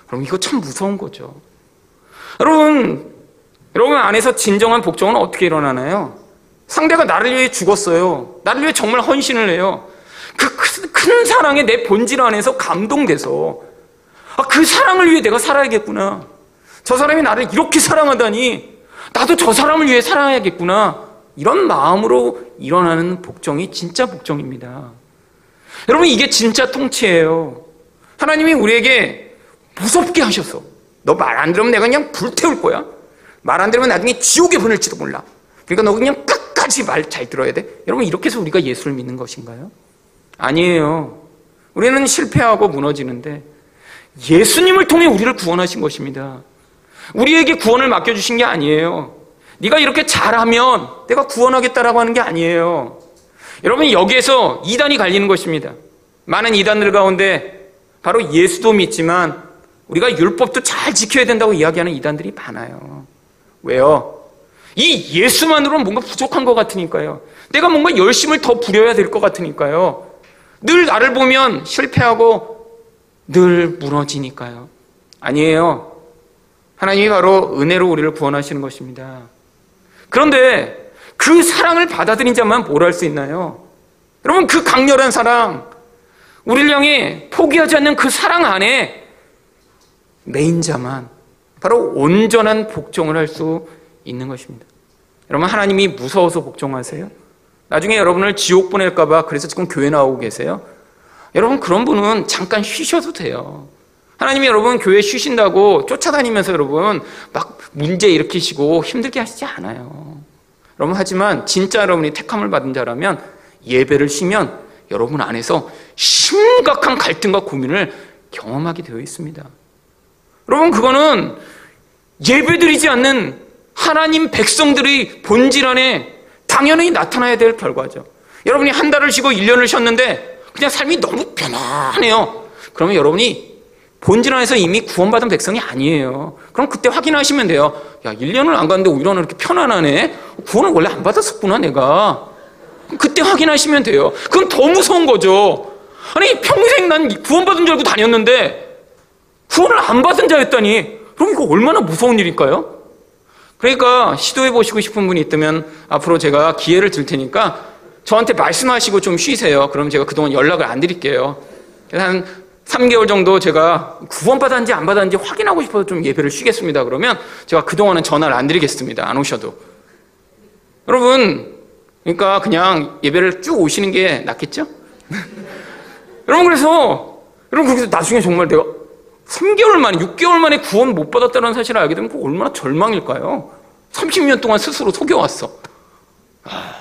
그럼 이거 참 무서운 거죠. 여러분, 여러분 안에서 진정한 복종은 어떻게 일어나나요? 상대가 나를 위해 죽었어요. 나를 위해 정말 헌신을 해요. 그 큰 사랑에 내 본질 안에서 감동돼서 아, 그 사랑을 위해 내가 살아야겠구나. 저 사람이 나를 이렇게 사랑하다니 나도 저 사람을 위해 살아야겠구나. 이런 마음으로 일어나는 복종이 진짜 복종입니다. 여러분 이게 진짜 통치예요. 하나님이 우리에게 무섭게 하셔서 너말 안 들으면 내가 그냥 불태울 거야. 말 안 들으면 나중에 지옥에 보낼지도 몰라. 그러니까 너 그냥 끝 끝까지 말 잘 들어야 돼? 여러분, 이렇게 해서 우리가 예수를 믿는 것인가요? 아니에요. 우리는 실패하고 무너지는데 예수님을 통해 우리를 구원하신 것입니다. 우리에게 구원을 맡겨주신 게 아니에요. 네가 이렇게 잘하면 내가 구원하겠다라고 하는 게 아니에요. 여러분, 여기에서 이단이 갈리는 것입니다. 많은 이단들 가운데 바로 예수도 믿지만 우리가 율법도 잘 지켜야 된다고 이야기하는 이단들이 많아요. 왜요? 이 예수만으로는 뭔가 부족한 것 같으니까요. 내가 뭔가 열심을 더 부려야 될 것 같으니까요. 늘 나를 보면 실패하고 늘 무너지니까요. 아니에요. 하나님이 바로 은혜로 우리를 구원하시는 것입니다. 그런데 그 사랑을 받아들인 자만 뭘 할 수 있나요? 여러분, 그 강렬한 사랑, 우리를 향해 포기하지 않는 그 사랑 안에 메인 자만 바로 온전한 복종을 할 수 있는 것입니다. 여러분 하나님이 무서워서 복종하세요? 나중에 여러분을 지옥 보낼까봐 그래서 지금 교회 나오고 계세요? 여러분 그런 분은 잠깐 쉬셔도 돼요. 하나님이 여러분 교회 쉬신다고 쫓아다니면서 여러분 막 문제 일으키시고 힘들게 하시지 않아요. 여러분 하지만 진짜 여러분이 택함을 받은 자라면 예배를 쉬면 여러분 안에서 심각한 갈등과 고민을 경험하게 되어 있습니다. 여러분 그거는 예배드리지 않는 하나님 백성들의 본질 안에 당연히 나타나야 될 결과죠. 여러분이 한 달을 쉬고 1년을 쉬었는데 그냥 삶이 너무 편안해요. 그러면 여러분이 본질 안에서 이미 구원받은 백성이 아니에요. 그럼 그때 확인하시면 돼요. 야, 1년을 안 갔는데 오히려 이렇게 편안하네? 구원을 원래 안 받았었구나, 내가. 그때 확인하시면 돼요. 그건 더 무서운 거죠. 아니, 평생 난 구원받은 줄 알고 다녔는데 구원을 안 받은 자였다니. 그럼 이거 얼마나 무서운 일일까요? 그러니까 시도해 보시고 싶은 분이 있다면 앞으로 제가 기회를 줄 테니까 저한테 말씀하시고 좀 쉬세요. 그럼 제가 그동안 연락을 안 드릴게요. 한 3개월 정도 제가 구원받았는지 안 받았는지 확인하고 싶어서 좀 예배를 쉬겠습니다. 그러면 제가 그동안은 전화를 안 드리겠습니다. 안 오셔도. 여러분, 그러니까 그냥 예배를 쭉 오시는 게 낫겠죠? [LAUGHS] 여러분, 그래서, 여러분, 그래서 나중에 정말 내가 3개월 만에, 6개월 만에 구원 못 받았다는 사실을 알게 되면 그 얼마나 절망일까요? 30년 동안 스스로 속여왔어. 아,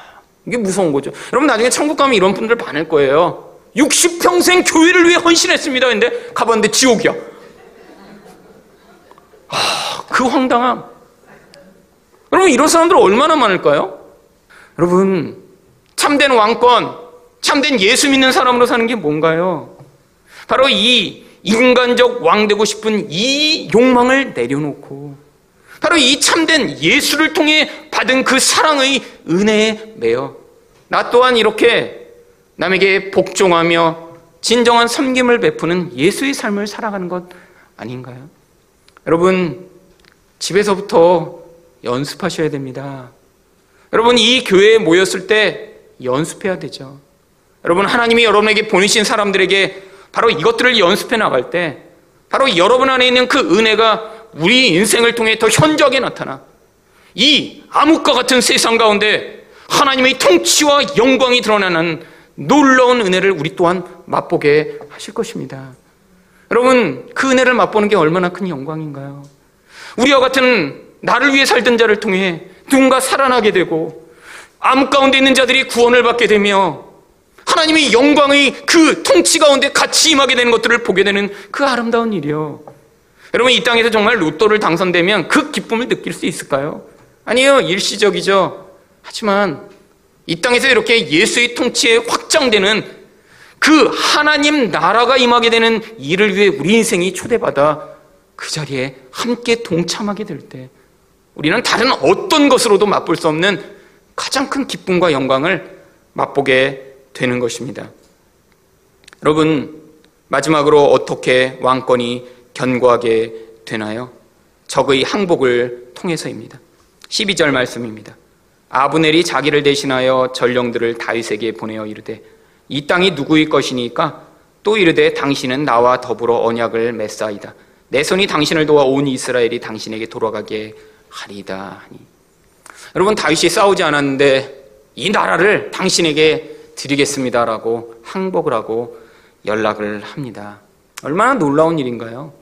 이게 무서운 거죠. 여러분, 나중에 천국 가면 이런 분들 많을 거예요. 60평생 교회를 위해 헌신했습니다. 근데 가봤는데 지옥이야. 아, 그 황당함. 여러분, 이런 사람들 얼마나 많을까요? 여러분, 참된 왕권, 참된 예수 믿는 사람으로 사는 게 뭔가요? 바로 이 인간적 왕 되고 싶은 이 욕망을 내려놓고 바로 이 참된 예수를 통해 받은 그 사랑의 은혜에 매여 나 또한 이렇게 남에게 복종하며 진정한 섬김을 베푸는 예수의 삶을 살아가는 것 아닌가요? 여러분, 집에서부터 연습하셔야 됩니다. 여러분, 이 교회에 모였을 때 연습해야 되죠. 여러분, 하나님이 여러분에게 보내신 사람들에게 바로 이것들을 연습해 나갈 때 바로 여러분 안에 있는 그 은혜가 우리 인생을 통해 더 현저하게 나타나 이 암흑과 같은 세상 가운데 하나님의 통치와 영광이 드러나는 놀라운 은혜를 우리 또한 맛보게 하실 것입니다. 여러분, 그 은혜를 맛보는 게 얼마나 큰 영광인가요? 우리와 같은 나를 위해 살던 자를 통해 누군가 살아나게 되고 암 가운데 있는 자들이 구원을 받게 되며 하나님의 영광의 그 통치 가운데 같이 임하게 되는 것들을 보게 되는 그 아름다운 일이요. 여러분, 이 땅에서 정말 로또를 당선되면 그 기쁨을 느낄 수 있을까요? 아니요, 일시적이죠. 하지만 이 땅에서 이렇게 예수의 통치에 확장되는 그 하나님 나라가 임하게 되는 일을 위해 우리 인생이 초대받아 그 자리에 함께 동참하게 될 때 우리는 다른 어떤 것으로도 맛볼 수 없는 가장 큰 기쁨과 영광을 맛보게 되는 것입니다. 여러분, 마지막으로 어떻게 왕권이 견고하게 되나요? 적의 항복을 통해서입니다. 12절 말씀입니다. 아브넬이 자기를 대신하여 전령들을 다윗에게 보내어 이르되 이 땅이 누구의 것이니까 또 이르되 당신은 나와 더불어 언약을 맺사이다. 내 손이 당신을 도와 온 이스라엘이 당신에게 돌아가게 하리다 하니. 여러분 다윗이 싸우지 않았는데 이 나라를 당신에게 드리겠습니다라고 항복을 하고 연락을 합니다. 얼마나 놀라운 일인가요?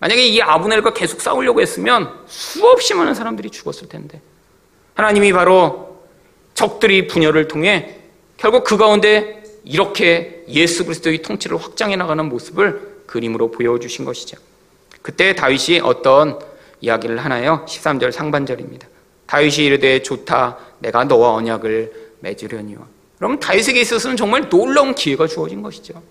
만약에 이 아브넬과 계속 싸우려고 했으면 수없이 많은 사람들이 죽었을 텐데. 하나님이 바로 적들이 분열을 통해 결국 그 가운데 이렇게 예수 그리스도의 통치를 확장해 나가는 모습을 그림으로 보여주신 것이죠. 그때 다윗이 어떤 이야기를 하나요? 13절 상반절입니다. 다윗이 이르되 좋다 내가 너와 언약을 맺으려니와. 그럼 다윗에게 있어서는 정말 놀라운 기회가 주어진 것이죠.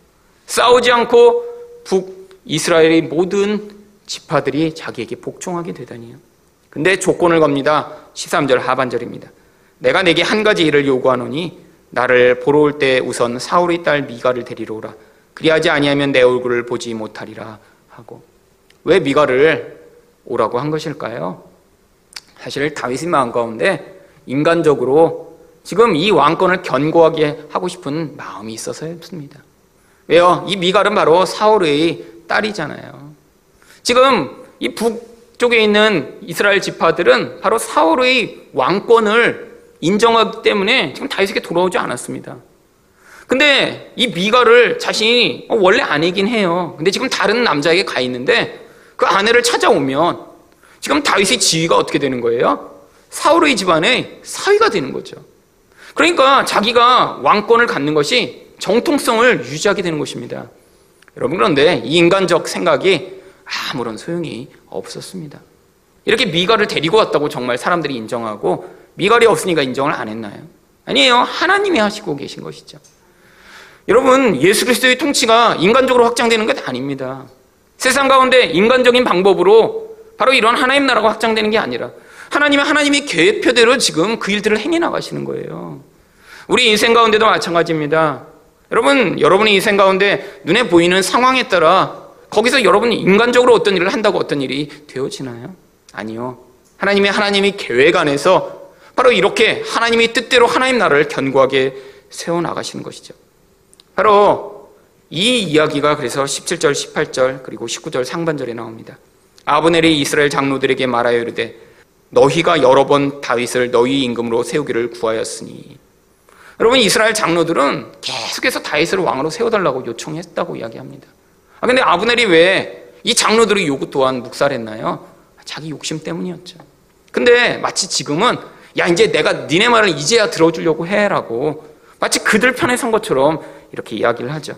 싸우지 않고 북 이스라엘의 모든 지파들이 자기에게 복종하게 되다니요. 근데 조건을 겁니다. 13절 하반절입니다. 내가 내게 한 가지 일을 요구하노니 나를 보러 올 때 우선 사울의 딸 미가를 데리러 오라. 그리하지 아니하면 내 얼굴을 보지 못하리라 하고 왜 미가를 오라고 한 것일까요? 사실 다윗의 마음 가운데 인간적으로 지금 이 왕권을 견고하게 하고 싶은 마음이 있어서였습니다. 왜요? 이 미갈은 바로 사울의 딸이잖아요. 지금 이 북 쪽에 있는 이스라엘 지파들은 바로 사울의 왕권을 인정하기 때문에 지금 다윗에게 돌아오지 않았습니다. 근데 이 미가를 자신이 어, 원래 아내긴 해요. 근데 지금 다른 남자에게 가 있는데 그 아내를 찾아오면 지금 다윗의 지위가 어떻게 되는 거예요? 사울의 집안의 사위가 되는 거죠. 그러니까 자기가 왕권을 갖는 것이 정통성을 유지하게 되는 것입니다. 여러분 그런데 이 인간적 생각이 아무런 소용이 없었습니다. 이렇게 미갈을 데리고 왔다고 정말 사람들이 인정하고 미갈이 없으니까 인정을 안 했나요? 아니에요. 하나님이 하시고 계신 것이죠. 여러분, 예수 그리스도의 통치가 인간적으로 확장되는 것 아닙니다. 세상 가운데 인간적인 방법으로 바로 이런 하나님 나라가 확장되는 게 아니라 하나님의 하나님의 계획표대로 지금 그 일들을 행해 나가시는 거예요. 우리 인생 가운데도 마찬가지입니다. 여러분, 여러분의 인생 가운데 눈에 보이는 상황에 따라 거기서 여러분이 인간적으로 어떤 일을 한다고 어떤 일이 되어지나요? 아니요. 하나님의 하나님이 계획 안에서 바로 이렇게 하나님이 뜻대로 하나님 나라를 견고하게 세워 나가시는 것이죠. 바로 이 이야기가 그래서 17절, 18절 그리고 19절 상반절에 나옵니다. 아브넬이 이스라엘 장로들에게 말하여 이르되 너희가 여러 번 다윗을 너희 임금으로 세우기를 구하였으니 여러분 이스라엘 장로들은 계속해서 다윗을 왕으로 세워달라고 요청했다고 이야기합니다. 아 근데 아브넬이 왜 이 장로들의 요구 또한 묵살했나요? 자기 욕심 때문이었죠. 근데 마치 지금은 야 이제 내가 니네 말을 이제야 들어주려고 해라고 마치 그들 편에 선 것처럼 이렇게 이야기를 하죠.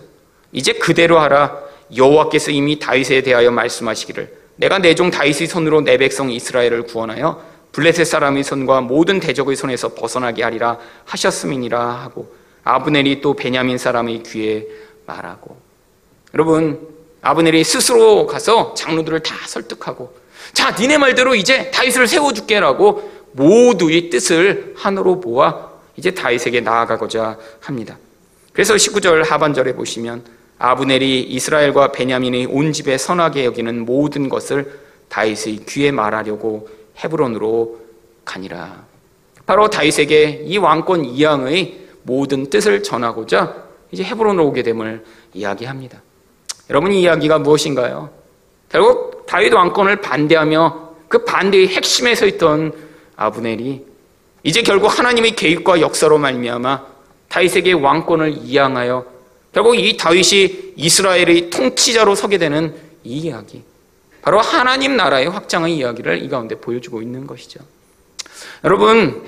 이제 그대로 하라. 여호와께서 이미 다윗에 대하여 말씀하시기를 내가 내 종 다윗의 손으로 내 백성 이스라엘을 구원하여 블레셋 사람의 손과 모든 대적의 손에서 벗어나게 하리라 하셨음이니라 하고 아브넬이 또 베냐민 사람의 귀에 말하고 여러분 아브넬이 스스로 가서 장로들을 다 설득하고 자 니네 말대로 이제 다윗을 세워줄게라고 모두의 뜻을 하나로 모아 이제 다윗에게 나아가고자 합니다. 그래서 19절 하반절에 보시면 아브넬이 이스라엘과 베냐민의 온 집에 선하게 여기는 모든 것을 다윗의 귀에 말하려고 헤브론으로 가니라. 바로 다윗에게 이 왕권 이양의 모든 뜻을 전하고자 이제 헤브론으로 오게 됨을 이야기합니다. 여러분 이 이야기가 무엇인가요? 결국 다윗 왕권을 반대하며 그 반대의 핵심에 서 있던 아브넬이 이제 결국 하나님의 계획과 역사로 말미암아 다윗에게 왕권을 이양하여 결국 이 다윗이 이스라엘의 통치자로 서게 되는 이 이야기. 바로 하나님 나라의 확장의 이야기를 이 가운데 보여주고 있는 것이죠. 여러분,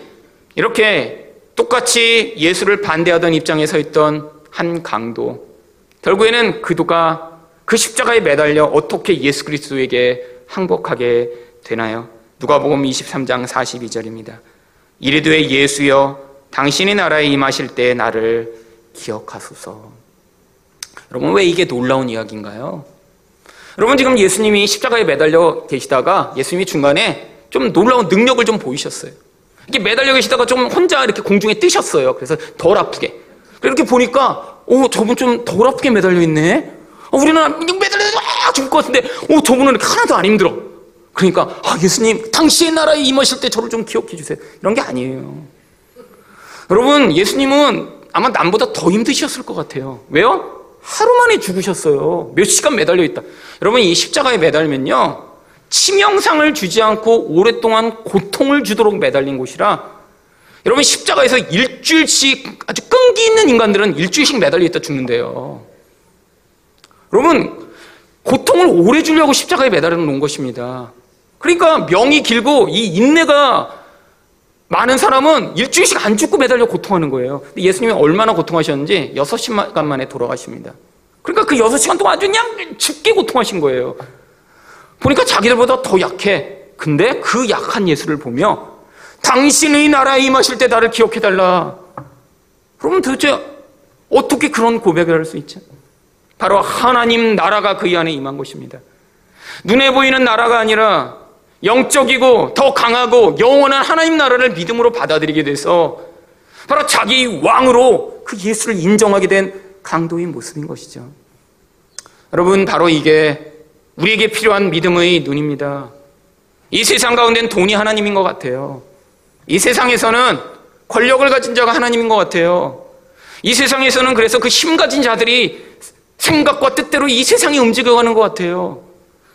이렇게 똑같이 예수를 반대하던 입장에 서 있던 한 강도, 결국에는 그도가 그 십자가에 매달려 어떻게 예수 그리스도에게 항복하게 되나요? 누가복음 23장 42절입니다. 이르되 예수여 당신의 나라에 임하실 때 나를 기억하소서. 여러분 왜 이게 놀라운 이야기인가요? 여러분 지금 예수님이 십자가에 매달려 계시다가 예수님이 중간에 좀 놀라운 능력을 좀 보이셨어요. 이렇게 매달려 계시다가 좀 혼자 이렇게 공중에 뜨셨어요. 그래서 덜 아프게. 이렇게 보니까 오 저분 좀 덜 아프게 매달려 있네. 어, 우리는 매달려서 아, 죽을 것 같은데 오 저분은 이렇게 하나도 안 힘들어. 그러니까 아 예수님 당시의 나라에 임하실 때 저를 좀 기억해 주세요. 이런 게 아니에요. 여러분 예수님은 아마 남보다 더 힘드셨을 것 같아요. 왜요? 하루 만에 죽으셨어요. 몇 시간 매달려 있다. 여러분 이 십자가에 매달면요. 치명상을 주지 않고 오랫동안 고통을 주도록 매달린 곳이라 여러분 십자가에서 일주일씩 아주 끈기 있는 인간들은 일주일씩 매달려 있다 죽는데요. 여러분 고통을 오래 주려고 십자가에 매달려 놓은 것입니다. 그러니까 명이 길고 이 인내가 많은 사람은 일주일씩 안 죽고 매달려 고통하는 거예요. 예수님이 얼마나 고통하셨는지 6시간 만에 돌아가십니다. 그러니까 그 6시간 동안 아주 그냥 죽게 고통하신 거예요. 보니까 자기들보다 더 약해. 근데 그 약한 예수를 보며 당신의 나라에 임하실 때 나를 기억해달라. 그러면 도대체 어떻게 그런 고백을 할 수 있죠? 바로 하나님 나라가 그이 안에 임한 것입니다. 눈에 보이는 나라가 아니라 영적이고 더 강하고 영원한 하나님 나라를 믿음으로 받아들이게 돼서 바로 자기 왕으로 그 예수를 인정하게 된 강도의 모습인 것이죠. 여러분, 바로 이게 우리에게 필요한 믿음의 눈입니다. 이 세상 가운데는 돈이 하나님인 것 같아요. 이 세상에서는 권력을 가진 자가 하나님인 것 같아요. 이 세상에서는 그래서 그 힘 가진 자들이 생각과 뜻대로 이 세상이 움직여가는 것 같아요.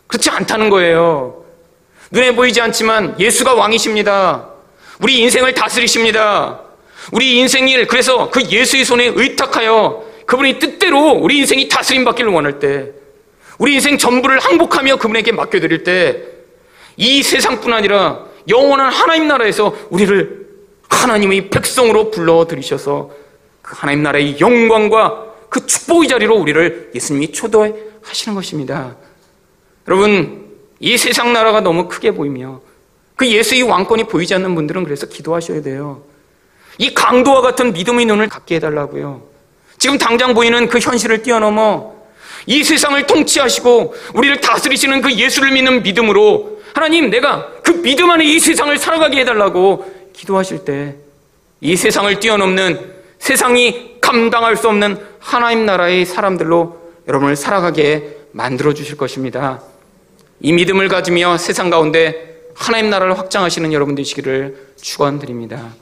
그렇지 않다는 거예요. 눈에 보이지 않지만 예수가 왕이십니다. 우리 인생을 다스리십니다. 우리 인생일 그래서 그 예수의 손에 의탁하여 그분이 뜻대로 우리 인생이 다스림 받기를 원할 때 우리 인생 전부를 항복하며 그분에게 맡겨드릴 때 이 세상뿐 아니라 영원한 하나님 나라에서 우리를 하나님의 백성으로 불러들이셔서 그 하나님 나라의 영광과 그 축복의 자리로 우리를 예수님이 초대하시는 것입니다. 여러분, 이 세상 나라가 너무 크게 보이며 그 예수의 왕권이 보이지 않는 분들은 그래서 기도하셔야 돼요. 이 강도와 같은 믿음의 눈을 갖게 해달라고요. 지금 당장 보이는 그 현실을 뛰어넘어 이 세상을 통치하시고 우리를 다스리시는 그 예수를 믿는 믿음으로 하나님 내가 그 믿음 안에 이 세상을 살아가게 해달라고 기도하실 때 이 세상을 뛰어넘는 세상이 감당할 수 없는 하나님 나라의 사람들로 여러분을 살아가게 만들어 주실 것입니다. 이 믿음을 가지며 세상 가운데 하나님 나라를 확장하시는 여러분 되시기를 축원드립니다.